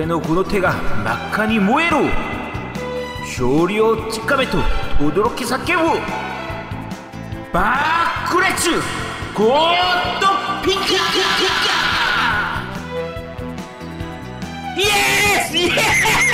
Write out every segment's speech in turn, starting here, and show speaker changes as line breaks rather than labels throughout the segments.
俺のこの手が真っ赤に燃えろ。勝利を近めと驚き叫ぶバークレッチュゴーッとピカピカイエス！イエス！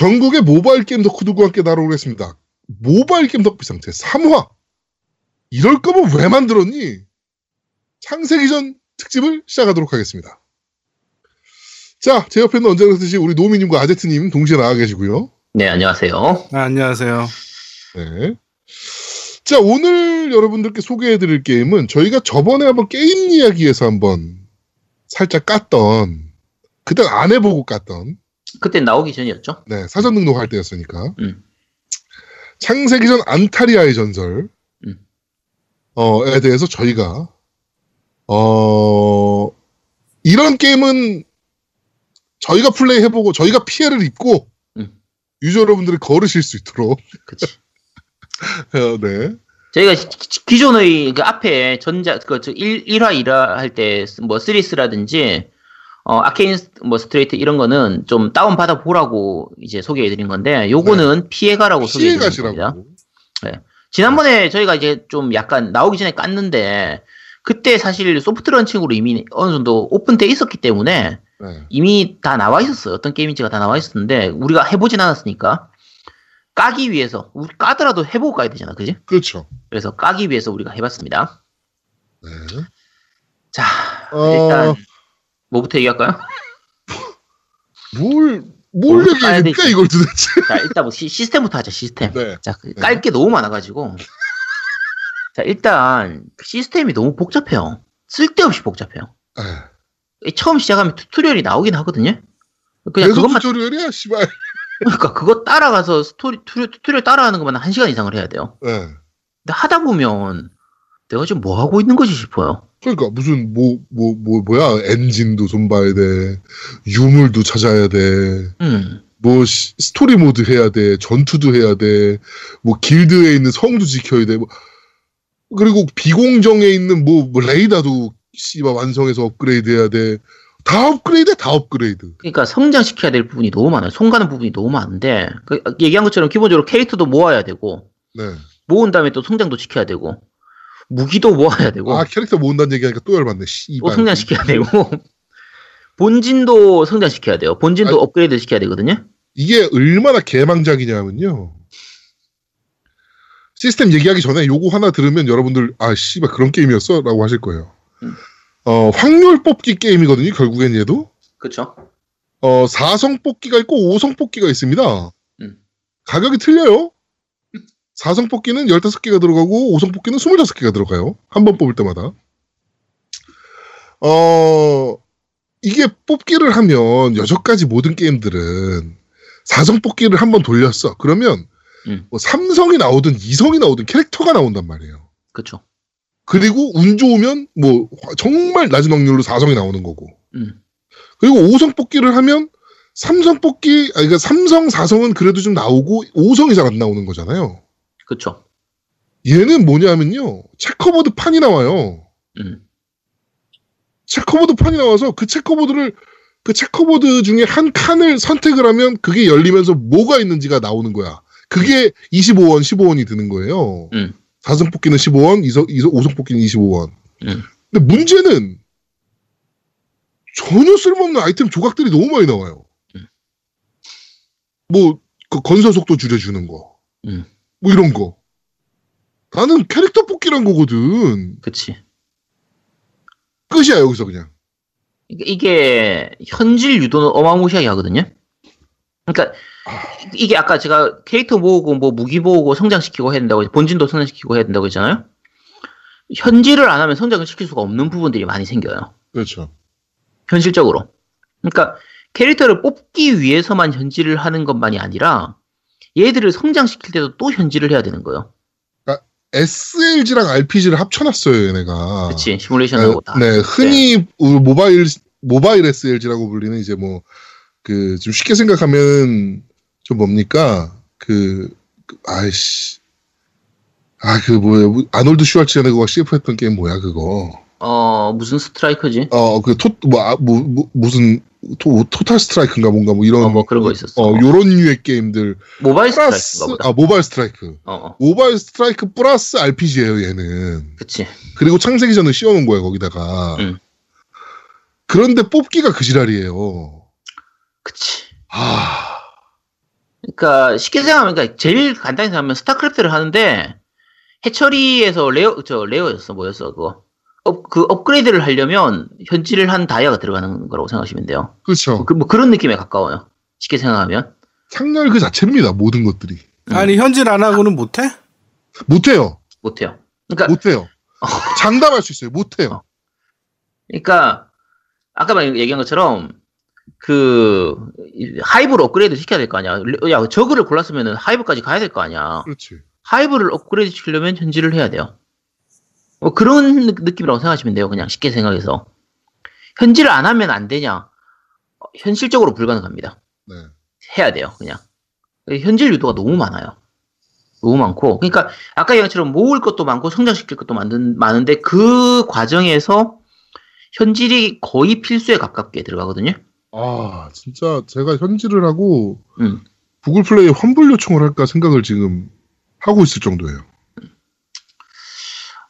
전국의 모바일 게임 덕후들과 함께 다뤄보겠습니다. 모바일 게임 덕후 상태 3화. 이럴 거면 왜 만들었니? 창세기 전 특집을 시작하도록 하겠습니다. 자, 제 옆에는 언제나 그렇듯이 우리 노미님과 아제트님 동시에 나와 계시고요.
네, 안녕하세요.
아, 안녕하세요.
네. 자, 오늘 여러분들께 소개해 드릴 게임은 저희가 저번에 한번 게임 이야기에서 한번 살짝 깠던, 그때 안 해보고 깠던,
그때 나오기 전이었죠?
네, 사전 등록할 때였으니까.
음.
창세기 전 안타리아의 전설,
음.
어, 에 대해서 저희가, 어, 이런 게임은 저희가 플레이 해보고 저희가 피해를 입고,
음.
유저 여러분들이 걸으실 수 있도록,
그치.
어, 네.
저희가 기- 기존의 그 앞에 전자, 그, 저 1, 1화, 2화 할 때, 뭐, 쓰리스라든지, 어, 아케인, 스- 뭐, 스트레이트 이런 거는 좀 다운 받아 보라고 이제 소개해 드린 건데, 요거는 피해가라고 소개해 드린 겁니다.
피해가시라고.
지난번에 저희가 이제 좀 약간 나오기 전에 깠는데, 그때 사실 soft launching으로 이미 어느 정도 오픈돼 있었기 때문에,
네.
이미 다 나와 있었어요. 어떤 게임인지가 다 나와 있었는데 우리가 해보진 않았으니까 까기 위해서 우리 까더라도 해보고 가야 되잖아, 그지?
그렇죠.
그래서 까기 위해서 우리가 해봤습니다.
네.
자,
어,
일단 뭐부터 얘기할까요?
뭘, 뭘
되지?
이걸 도대체.
자, 일단 뭐 시, 스템부터 하자, 시스템.
네.
자, 깔게 너무 많아가지고. 자, 일단 시스템이 너무 복잡해요. 쓸데없이 복잡해요.
에,
처음 시작하면 튜토리얼이 나오긴 하거든요. 그냥 그것만
튜토리얼이야, 씨발.
그러니까 그거 따라가서 스토리 튜토리얼, 튜토리얼 따라하는 것만 한 시간 이상을 해야 돼요.
네.
근데 하다 보면 내가 지금 뭐 하고 있는 거지 싶어요.
그러니까 무슨 뭐 뭐 뭐 뭐, 야? 엔진도 손봐야 돼. 유물도 찾아야 돼뭐
음.
스토리 모드 해야 돼. 전투도 해야 돼뭐 길드에 있는 성도 지켜야 돼. 뭐, 그리고 비공정에 있는 뭐, 뭐 레이더도 씨발 완성해서 업그레이드 해야 돼 다 업그레이드 다 업그레이드.
그러니까 성장시켜야 될 부분이 너무 많아요. 손 가는 부분이 너무 많은데 그 얘기한 것처럼 기본적으로 캐릭터도 모아야 되고
네.
모은 다음에 또 성장도 시켜야 되고 무기도 모아야 되고
아 캐릭터 모은다는 얘기하니까 또 열받네
또
씨발
성장시켜야 되고 본진도 성장시켜야 돼요. 본진도
아-
업그레이드 시켜야 되거든요.
이게 얼마나 개망작이냐면요. 시스템 얘기하기 전에 요거 하나 들으면 여러분들 아 씨발 그런 게임이었어? 라고 하실 거예요.
음.
어 확률 뽑기 게임이거든요. 결국엔 얘도.
그렇죠.
어 4성 뽑기가 있고 5성 뽑기가 있습니다.
음.
가격이 틀려요. 4성 뽑기는 15개가 들어가고 5성 뽑기는 25개가 들어가요. 한 번 뽑을 때마다. 어 이게 뽑기를 하면 여전까지 모든 게임들은 4성 뽑기를 한 번 돌렸어. 그러면
음.
뭐 3성이 나오든 2성이 나오든 캐릭터가 나온단 말이에요.
그렇죠.
그리고 운 좋으면 뭐 정말 낮은 확률로 4성이 나오는 거고.
음.
그리고 5성 뽑기를 하면 3성 뽑기, 아니, 그러니까 3성, 4성은 그래도 좀 나오고 5성 이상 안 나오는 거잖아요.
그렇죠.
얘는 뭐냐면요. checkerboard 판이 나와요.
음.
checkerboard 판이 나와서 그 checkerboard를 그 checkerboard 중에 한 칸을 선택을 하면 그게 열리면서 뭐가 있는지가 나오는 거야. 그게 25원, 15원이 드는 거예요.
음.
4성 뽑기는 15원, 2성, 2성, 5성 뽑기는 25원.
음.
근데 문제는 전혀 쓸모없는 아이템 조각들이 너무 많이 나와요.
음.
뭐, 그 건설 속도 줄여주는 거.
음.
뭐 이런 거. 나는 캐릭터 뽑기란 거거든.
그렇지.
끝이야, 여기서 그냥.
이게- 이게 현질 유도는 어마무시하게 하거든요. 그러니까 이게 아까 제가 캐릭터 모으고 뭐 무기 모으고 성장시키고 해야 된다고 본진도 성장시키고 해야 된다고 했잖아요. 현질을 안 하면 성장을 시킬 수가 없는 부분들이 많이 생겨요.
그렇죠.
현실적으로. 그러니까 캐릭터를 뽑기 위해서만 현질을 하는 것만이 아니라 얘들을 성장시킬 때도 또 현질을 해야 되는 거예요.
SLG랑 RPG를 합쳐놨어요, 얘네가.
그치 시뮬레이션하고 다.
네, 흔히 우리 모바일 모바일 SLG라고 불리는 이제 뭐 그 좀 쉽게 생각하면 좀 뭡니까 그, 그 아이씨 아 그 뭐야 뭐, 아놀드 슈왈츠네거가 CF 했던 게임 뭐야 그거
어 무슨 스트라이커지?
어그토뭐 아, 뭐, 뭐, 무슨 토, 토탈 스트라이크인가 뭔가 뭐 이런
어, 뭐 그런 거 있었어.
어 요런 류의 게임들
모바일
플러스
스트라이크인가 보다.
아 모바일 스트라이크
어, 어,
모바일 스트라이크 플러스 RPG예요 얘는
그치.
그리고 창세기전을 씌워 놓은 거야 거기다가
응.
그런데 뽑기가 그 지랄이에요
그치.
아
그러니까 쉽게 생각하면 그러니까 제일 간단히 생각하면 스타크래프트를 하는데 해처리에서 레어 저 레어였어 뭐였어 그거 업, 그 업그레이드를 하려면 현질을 한 다이아가 들어가는 거라고 생각하시면 돼요.
그렇죠
그, 뭐 그런 느낌에 가까워요. 쉽게 생각하면.
창렬 그 자체입니다 모든 것들이
아니 현질 안 하고는 못해?
못해요
못해요. 그러니까
못해요 장담할 수 있어요 못해요
그러니까 아까 말 얘기한 것처럼 그 하이브를 업그레이드 시켜야 될 거 아니야. 야 저그를 골랐으면 하이브까지 가야 될 거 아니야.
그렇지
하이브를 업그레이드 시키려면 현질을 해야 돼요. 뭐 그런 느- 느낌이라고 생각하시면 돼요. 그냥 쉽게 생각해서. 현질을 안 하면 안 되냐? 어, 현실적으로 불가능합니다.
네
해야 돼요. 그냥. 현질 유도가 너무 많아요. 너무 많고. 그러니까 아까 얘기처럼 모을 것도 많고 성장시킬 것도 많은, 많은데 그 과정에서 현질이 거의 필수에 가깝게 들어가거든요.
아 진짜 제가 현질을 하고
음.
구글 플레이에 환불 요청을 할까 생각을 지금 하고 있을 정도예요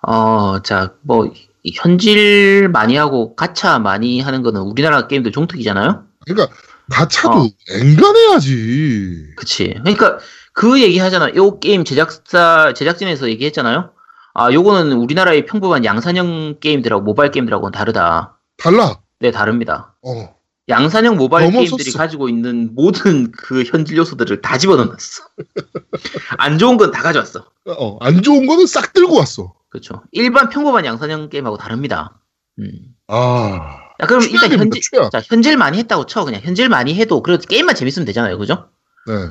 어, 자, 뭐, 이 현질 많이 하고 가차 많이 하는 거는 우리나라 게임들 종특이잖아요?
그러니까 가차도
어.
엔간해야지
그치. 그러니까 그 얘기 하잖아. 요 게임 제작사, 제작진에서 얘기했잖아요? 아, 요거는 우리나라의 평범한 양산형 게임들하고 모바일 게임들하고는 다르다.
달라
네, 다릅니다.
어
양산형 모바일
넘어섰어.
게임들이 가지고 있는 모든 그 현질 요소들을 다 집어넣었어. 안 좋은 건 다 가져왔어.
어, 안 좋은 거는 싹 들고 왔어.
그렇죠. 일반 평범한 양산형 게임하고 다릅니다. 음.
아.
자, 그럼 일단 현질. 자, 현질 많이 했다고 쳐. 그냥 현질 많이 해도, 그래도 게임만 재밌으면 되잖아요. 그죠?
네.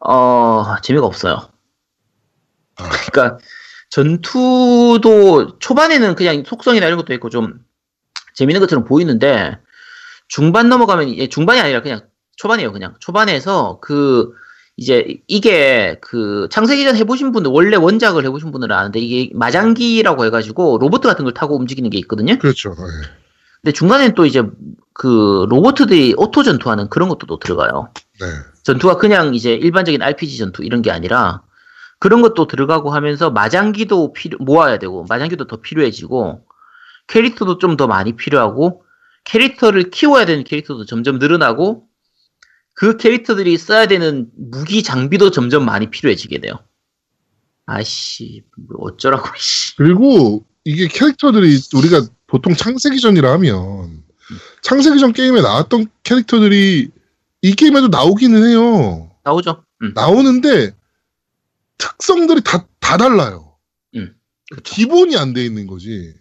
어, 재미가 없어요.
아.
그러니까, 전투도 초반에는 그냥 속성이나 이런 것도 있고 좀 재밌는 것처럼 보이는데, 중반 넘어가면, 이제 중반이 아니라 그냥 초반이에요. 그냥. 초반에서 그, 이제 이게 그 창세기전 해보신 분들, 원래 원작을 해보신 분들은 아는데, 이게 마장기라고 해가지고 로봇 같은 걸 타고 움직이는 게 있거든요.
그렇죠. 네.
근데 중간에는 또 이제 그 로봇들이 오토 전투하는 그런 것도 또 들어가요.
네.
전투가 그냥 이제 일반적인 RPG 전투 이런 게 아니라 그런 것도 들어가고 하면서 마장기도 필요, 모아야 되고 마장기도 더 필요해지고 캐릭터도 좀 더 많이 필요하고 캐릭터를 키워야 되는 캐릭터도 점점 늘어나고 그 캐릭터들이 써야 되는 무기 장비도 점점 많이 필요해지게 돼요. 아씨 뭐 어쩌라고 씨.
그리고 이게 캐릭터들이 우리가 보통 창세기 전이라 하면 창세기 전 게임에 나왔던 캐릭터들이 이 게임에도 나오기는 해요.
나오죠. 음.
나오는데 특성들이 다, 다 달라요.
음, 그렇죠.
기본이 안 돼 있는 거지.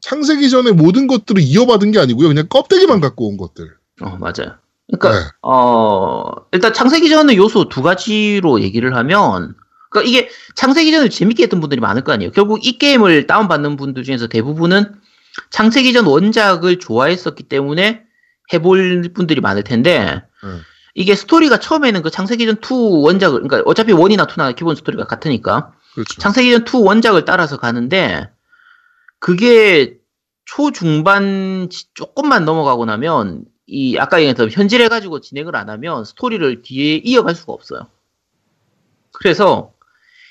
창세기전의 모든 것들을 이어받은 게 아니고요. 그냥 껍데기만 갖고 온 것들.
어 맞아요. 그러니까
네.
어, 일단 창세기 전의 요소 두 가지로 얘기를 하면, 그러니까 이게 창세기전을 재밌게 했던 분들이 많을 거 아니에요. 결국 이 게임을 다운받는 분들 중에서 대부분은 창세기 전 원작을 좋아했었기 때문에 해볼 분들이 많을 텐데,
음.
이게 스토리가 처음에는 그 창세기 전 2 원작을, 그러니까 어차피 원이나 2나 기본 스토리가 같으니까,
그렇죠.
창세기 전 2 원작을 따라서 가는데, 그게 초중반 지- 조금만 넘어가고 나면, 이, 아까 얘기했던 현질해 가지고 진행을 안 하면 스토리를 뒤에 이어갈 수가 없어요. 그래서,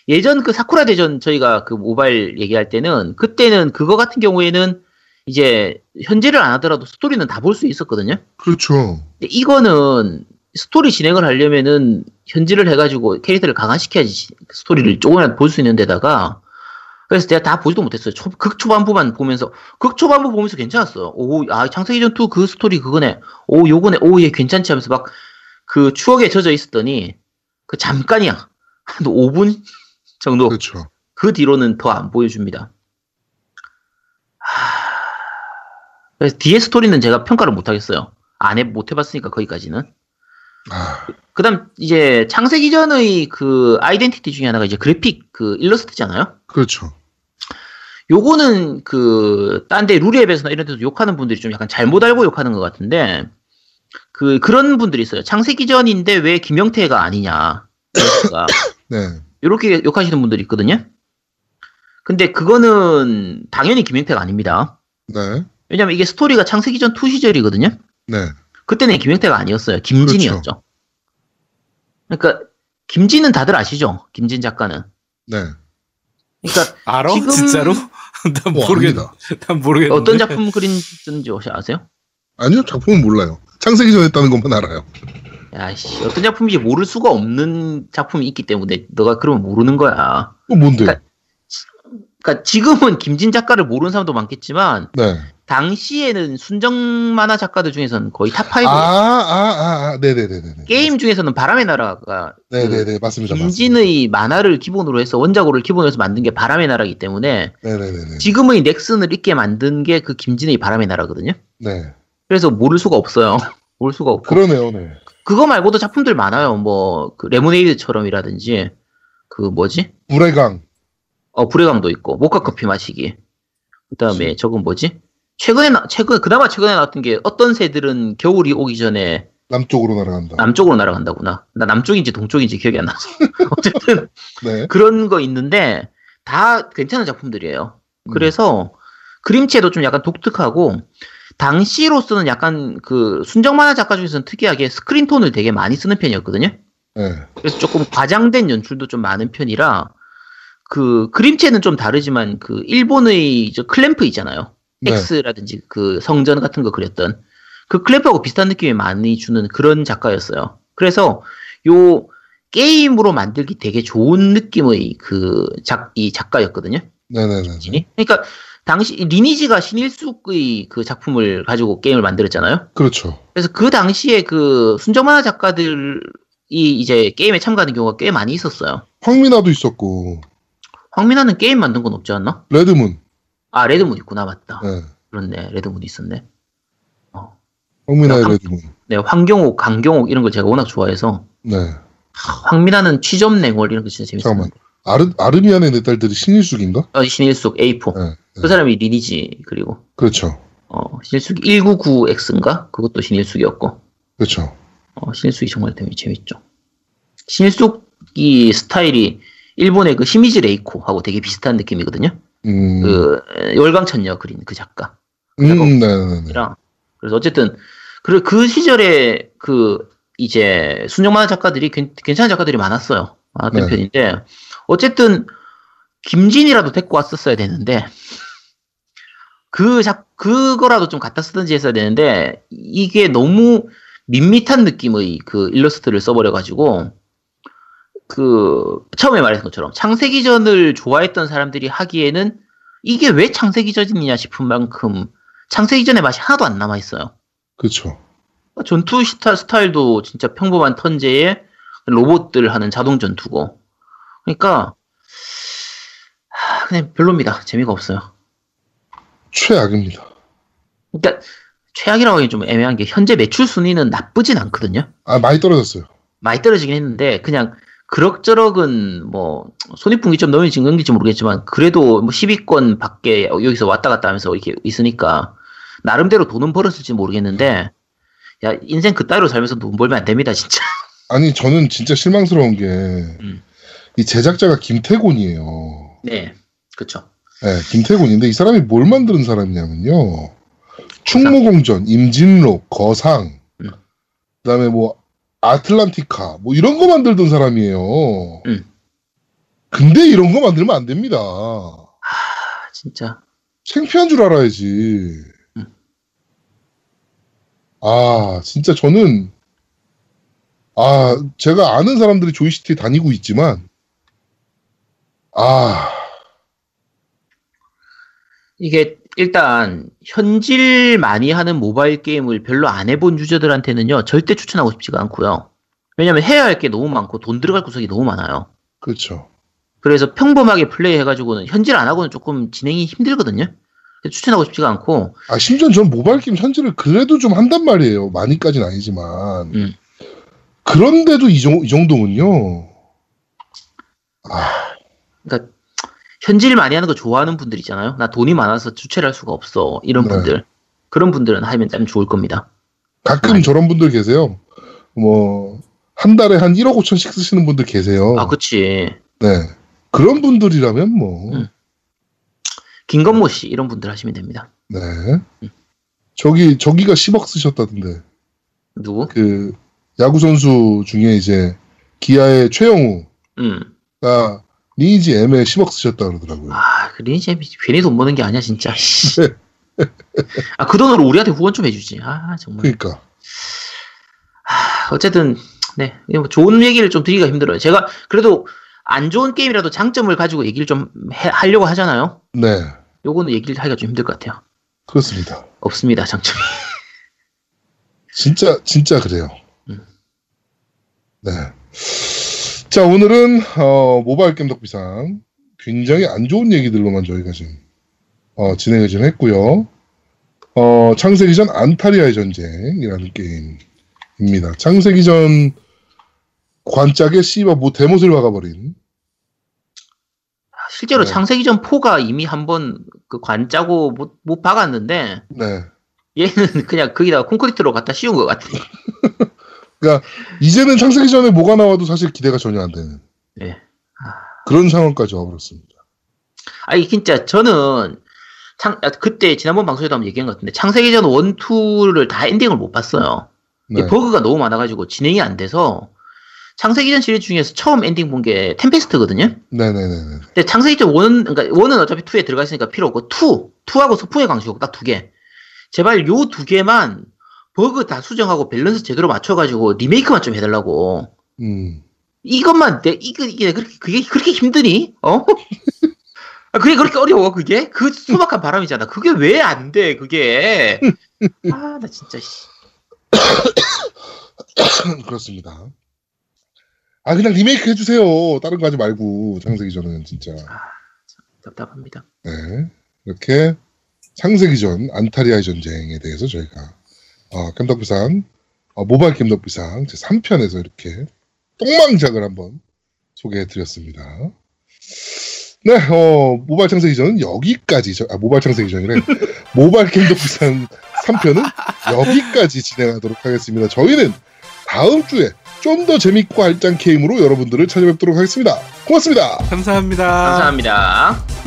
예전 그 사쿠라 대전 저희가 그 모바일 얘기할 때는, 그때는 그거 같은 경우에는 이제 현질을 안 하더라도 스토리는 다 볼 수 있었거든요.
그렇죠.
근데 이거는 스토리 진행을 하려면은 현질을 해가지고 캐릭터를 강화시켜야지 스토리를 조금이라도 볼 수 있는 데다가 그래서 내가 다 보지도 못했어요. 초, 극 초반부만 보면서 극 초반부 보면서 괜찮았어요. 오, 아 창세기전 2 그 스토리 그거네. 오, 요거네. 오, 얘 괜찮지 하면서 막 그 추억에 젖어 있었더니 그 잠깐이야. 한 5분 정도.
그렇죠.
그 뒤로는 더 안 보여줍니다. 하... 그래서 뒤에 스토리는 제가 평가를 못 하겠어요. 안 해, 못 해봤으니까 거기까지는.
아,
그다음 이제 창세 기 전의 그 아이덴티티 중에 하나가 이제 그래픽 그 일러스트잖아요.
그렇죠.
요거는 그 딴 데 루리앱에서나 이런 데서 욕하는 분들이 좀 약간 잘못 알고 욕하는 것 같은데 그 그런 분들이 있어요. 창세 기 전인데 왜 김영태가 아니냐. 가
네.
이렇게 욕하시는 분들이 있거든요. 근데 그거는 당연히 김영태가 아닙니다.
네.
왜냐면 이게 스토리가 창세기 전 2 시절이거든요.
네.
그때는 김영태가 아니었어요. 김진이었죠. 그러니까 김진은 다들 아시죠? 김진 작가는.
네.
그러니까
알아?
지금-
진짜로?
난뭐
모르겠.
압니다.
난 모르겠는데.
어떤 작품 그린지 혹시 아세요?
아니요, 작품은 몰라요. 창세기전에 했다는 것만 알아요.
야씨 어떤 작품인지 모를 수가 없는 작품이 있기 때문에 너가 그러면 모르는 거야.
어, 뭔데?
그러니까- 그러니까 지금은 김진 작가를 모르는 사람도 많겠지만
네.
당시에는 순정 만화 작가들 중에서는 거의 탑5
아, 아, 아, 아, 네네네네.
게임 중에서는 바람의 나라가 그
네네네, 맞습니다. 맞습니다.
김진의 만화를 기본으로 해서 원작으로를 기본으로 해서 만든 게 바람의 나라이기 때문에
네네네네.
지금의 넥슨을 있게 만든 게 그 김진의 바람의 나라거든요.
네.
그래서 모를 수가 없어요. 모를 수가 없고
그러네요, 네.
그거 말고도 작품들 많아요. 뭐, 그 레모네이드처럼이라든지, 그 뭐지?
불의강.
어, 불의강도 있고, 모카커피 마시기. 그 다음에 저건 뭐지? 최근에, 나, 최근, 그나마 최근에 나왔던 게 어떤 새들은 겨울이 오기 전에
남쪽으로 날아간다.
남쪽으로 날아간다구나. 나 남쪽인지 동쪽인지 기억이 안 나서. 어쨌든
네.
그런 거 있는데, 다 괜찮은 작품들이에요.
음.
그래서 그림체도 좀 약간 독특하고, 당시로서는 약간 그 순정 만화 작가 중에서는 특이하게 스크린 톤을 되게 많이 쓰는 편이었거든요.
네.
그래서 조금 과장된 연출도 좀 많은 편이라 그 그림체는 좀 다르지만 그 일본의 저 클램프 있잖아요.
네.
X라든지 그 성전 같은 거 그렸던 그 클램프하고 비슷한 느낌이 많이 주는 그런 작가였어요. 그래서 요 게임으로 만들기 되게 좋은 느낌의 그 작 이 작가였거든요.
네네네.
그러니까 당시 리니지가 신일숙의 그 작품을 가지고 게임을 만들었잖아요.
그렇죠.
그래서 그 당시에 그 순정 만화 작가들이 이제 게임에 참가하는 경우가 꽤 많이 있었어요.
황미나도 있었고,
황미나는 게임 만든 건 없지 않나?
레드문.
아 레드문 있구나 맞다.
네.
그렇네 레드문 있었네.
황미나의
약간-
레드문.
네 황경옥, 강경옥 이런 걸 제가 워낙 좋아해서
네.
하, 황민아는 취점냉월 이런 거 진짜 재밌었어요.
잠깐만. 아르, 아르미안의 내 딸들이 신일숙인가?
어, 신일숙 A4
네.
그 사람이 리니지 그리고
그렇죠.
어, 신일숙 199X인가 그것도 신일숙이었고
그렇죠.
어, 신일숙이 정말 되게 재밌죠. 신일숙이 스타일이 일본의 그 히미즈 레이코하고 되게 비슷한 느낌이거든요.
음.
그 열강천녀 그린 그 작가.
음, 네네네.
이랑 그래서 어쨌든 그, 그 시절에 그 이제 순정 만화 작가들이 괜- 괜찮은 작가들이 많았어요. 많았던
네.
편인데 어쨌든 김진이라도 데리고 왔었어야 되는데 그 작, 그거라도 좀 갖다 쓰든지 했어야 되는데 이게 너무 밋밋한 느낌의 그 일러스트를 써버려가지고 그 처음에 말했던 것처럼 창세기전을 좋아했던 사람들이 하기에는 이게 왜 창세기전이냐 싶은 만큼 창세기전의 맛이 하나도 안 남아 있어요.
그렇죠.
전투 스타, 스타일도 진짜 평범한 턴제에 로봇들 하는 자동 전투고. 그러니까 하, 그냥 별로입니다. 재미가 없어요.
최악입니다.
그러니까 최악이라고 하기 좀 애매한 게 현재 매출 순위는 나쁘진 않거든요.
아, 많이 떨어졌어요.
많이 떨어지긴 했는데 그냥 그럭저럭은 뭐 손익분기점 넘는지 넘길지 모르겠지만 그래도 뭐 10위권 밖에 여기서 왔다 갔다 하면서 이렇게 있으니까 나름대로 돈은 벌었을지 모르겠는데 야 인생 그따위로 살면서 돈 벌면 안 됩니다 진짜
아니, 저는 진짜 실망스러운 게,
음.
이 제작자가 김태곤이에요.
네 그쵸
네, 김태곤인데 이 사람이 뭘 만드는 사람이냐면요. 충무공전, 임진록, 거상,
음.
그다음에 뭐 아틀란티카, 뭐 이런 거 만들던 사람이에요.
음.
근데 이런 거 만들면 안 됩니다.
아 진짜
창피한 줄 알아야지.
음.
아, 진짜 저는, 아, 제가 아는 사람들이 조이시티에 다니고 있지만, 아,
이게 일단 현질 많이 하는 모바일 게임을 별로 안 해본 유저들한테는요 절대 추천하고 싶지가 않고요 왜냐면 해야 할 게 너무 많고 돈 들어갈 구석이 너무 많아요
그렇죠.
그래서 평범하게 플레이 해가지고는 현질 안 하고는 조금 진행이 힘들거든요. 추천하고 싶지가 않고
아, 심지어 전 모바일 게임 현질을 그래도 좀 한단 말이에요. 많이까지는 아니지만.
음.
그런데도 이, 정, 이 정도면요. 아,
그러니까 현질 많이 하는 거 좋아하는 분들 있잖아요. 나 돈이 많아서 주체를 할 수가 없어. 이런
네.
분들. 그런 분들은 하면 참 좋을 겁니다.
가끔
아니.
저런 분들 계세요. 뭐, 한 달에 한 1억 5천씩 쓰시는 분들 계세요.
아, 그치.
네. 그런 분들이라면 뭐,
음. 김건모 씨, 이런 분들 하시면 됩니다.
네. 저기, 저기가 10억 쓰셨다던데.
누구?
그, 야구선수 중에 이제, 기아의 최영우가
음.
리니지 M에 10억 쓰셨다 그러더라고요.
아, 그 리니지 괜히 돈 버는 게 아니야, 진짜. 씨. 아, 그 돈으로 우리한테 후원 좀 해주지. 아, 정말.
그러니까.
아, 어쨌든, 네. 뭐 좋은 얘기를 좀 드리기가 힘들어요. 제가 그래도 안 좋은 게임이라도 장점을 가지고 얘기를 좀 해- 하려고 하잖아요.
네.
요거는 얘기를 하기가 좀 힘들 것 같아요.
그렇습니다.
없습니다, 장점이.
진짜, 진짜 그래요.
음.
네. 자, 오늘은, 어, 모바일 게임 덕비상 굉장히 안 좋은 얘기들로만 저희가 지금, 어, 진행을 좀 했고요. 어, 창세기 전 안타리아의 전쟁이라는 게임입니다. 창세기 전 관짝에 씨바 뭐 대못을 박아버린.
실제로
네.
창세기 전 4가 이미 한번 그 관짜고 못, 못 박았는데,
네.
얘는 그냥 거기다가 콘크리트로 갖다 씌운 것 같아.
이제는 창세기 전에 뭐가 나와도 사실 기대가 전혀 안 되는
네.
그런 상황까지 와버렸습니다.
아니, 진짜 저는, 창, 아, 그때 지난번 방송에도 한번 얘기한 것 같은데, 창세기전 1, 2를 다 엔딩을 못 봤어요.
네.
이 버그가 너무 많아가지고 진행이 안 돼서, 창세기전 시리즈 중에서 처음 엔딩 본 게 템페스트거든요?
네네네네.
근데 창세기전 1, 그러니까 1은 어차피 2에 들어가 있으니까 필요 없고, 2, 2하고 서풍의 광시곡 딱 두 개. 제발 요 두 개만 버그 다 수정하고 밸런스 제대로 맞춰가지고 리메이크만 좀 해달라고.
음.
이것만 내 이거 이게 그렇게 그게 그렇게 힘드니? 어? 아, 그게 그렇게 어려워 그게? 그 소박한 바람이잖아. 그게 왜 안 돼? 그게. 아, 나 진짜 씨.
그렇습니다. 아 그냥 리메이크 해주세요. 다른 거 하지 말고 창세기 전은 진짜.
답답합니다.
네. 이렇게 창세기 전 안타리아의 전쟁에 대해서 저희가 어, 겜덕비상 어, 모바일 겜덕비상 제 3편에서 이렇게 똥망작을 한번 소개해드렸습니다. 네, 어, 모바일 창세기 전은 여기까지, 저, 아, 모바일 창세기 전이래. 모바일 겜덕비상 3편은 여기까지 진행하도록 하겠습니다. 저희는 다음 주에 좀 더 재밌고 알짱 게임으로 여러분들을 찾아뵙도록 하겠습니다. 고맙습니다.
감사합니다.
감사합니다.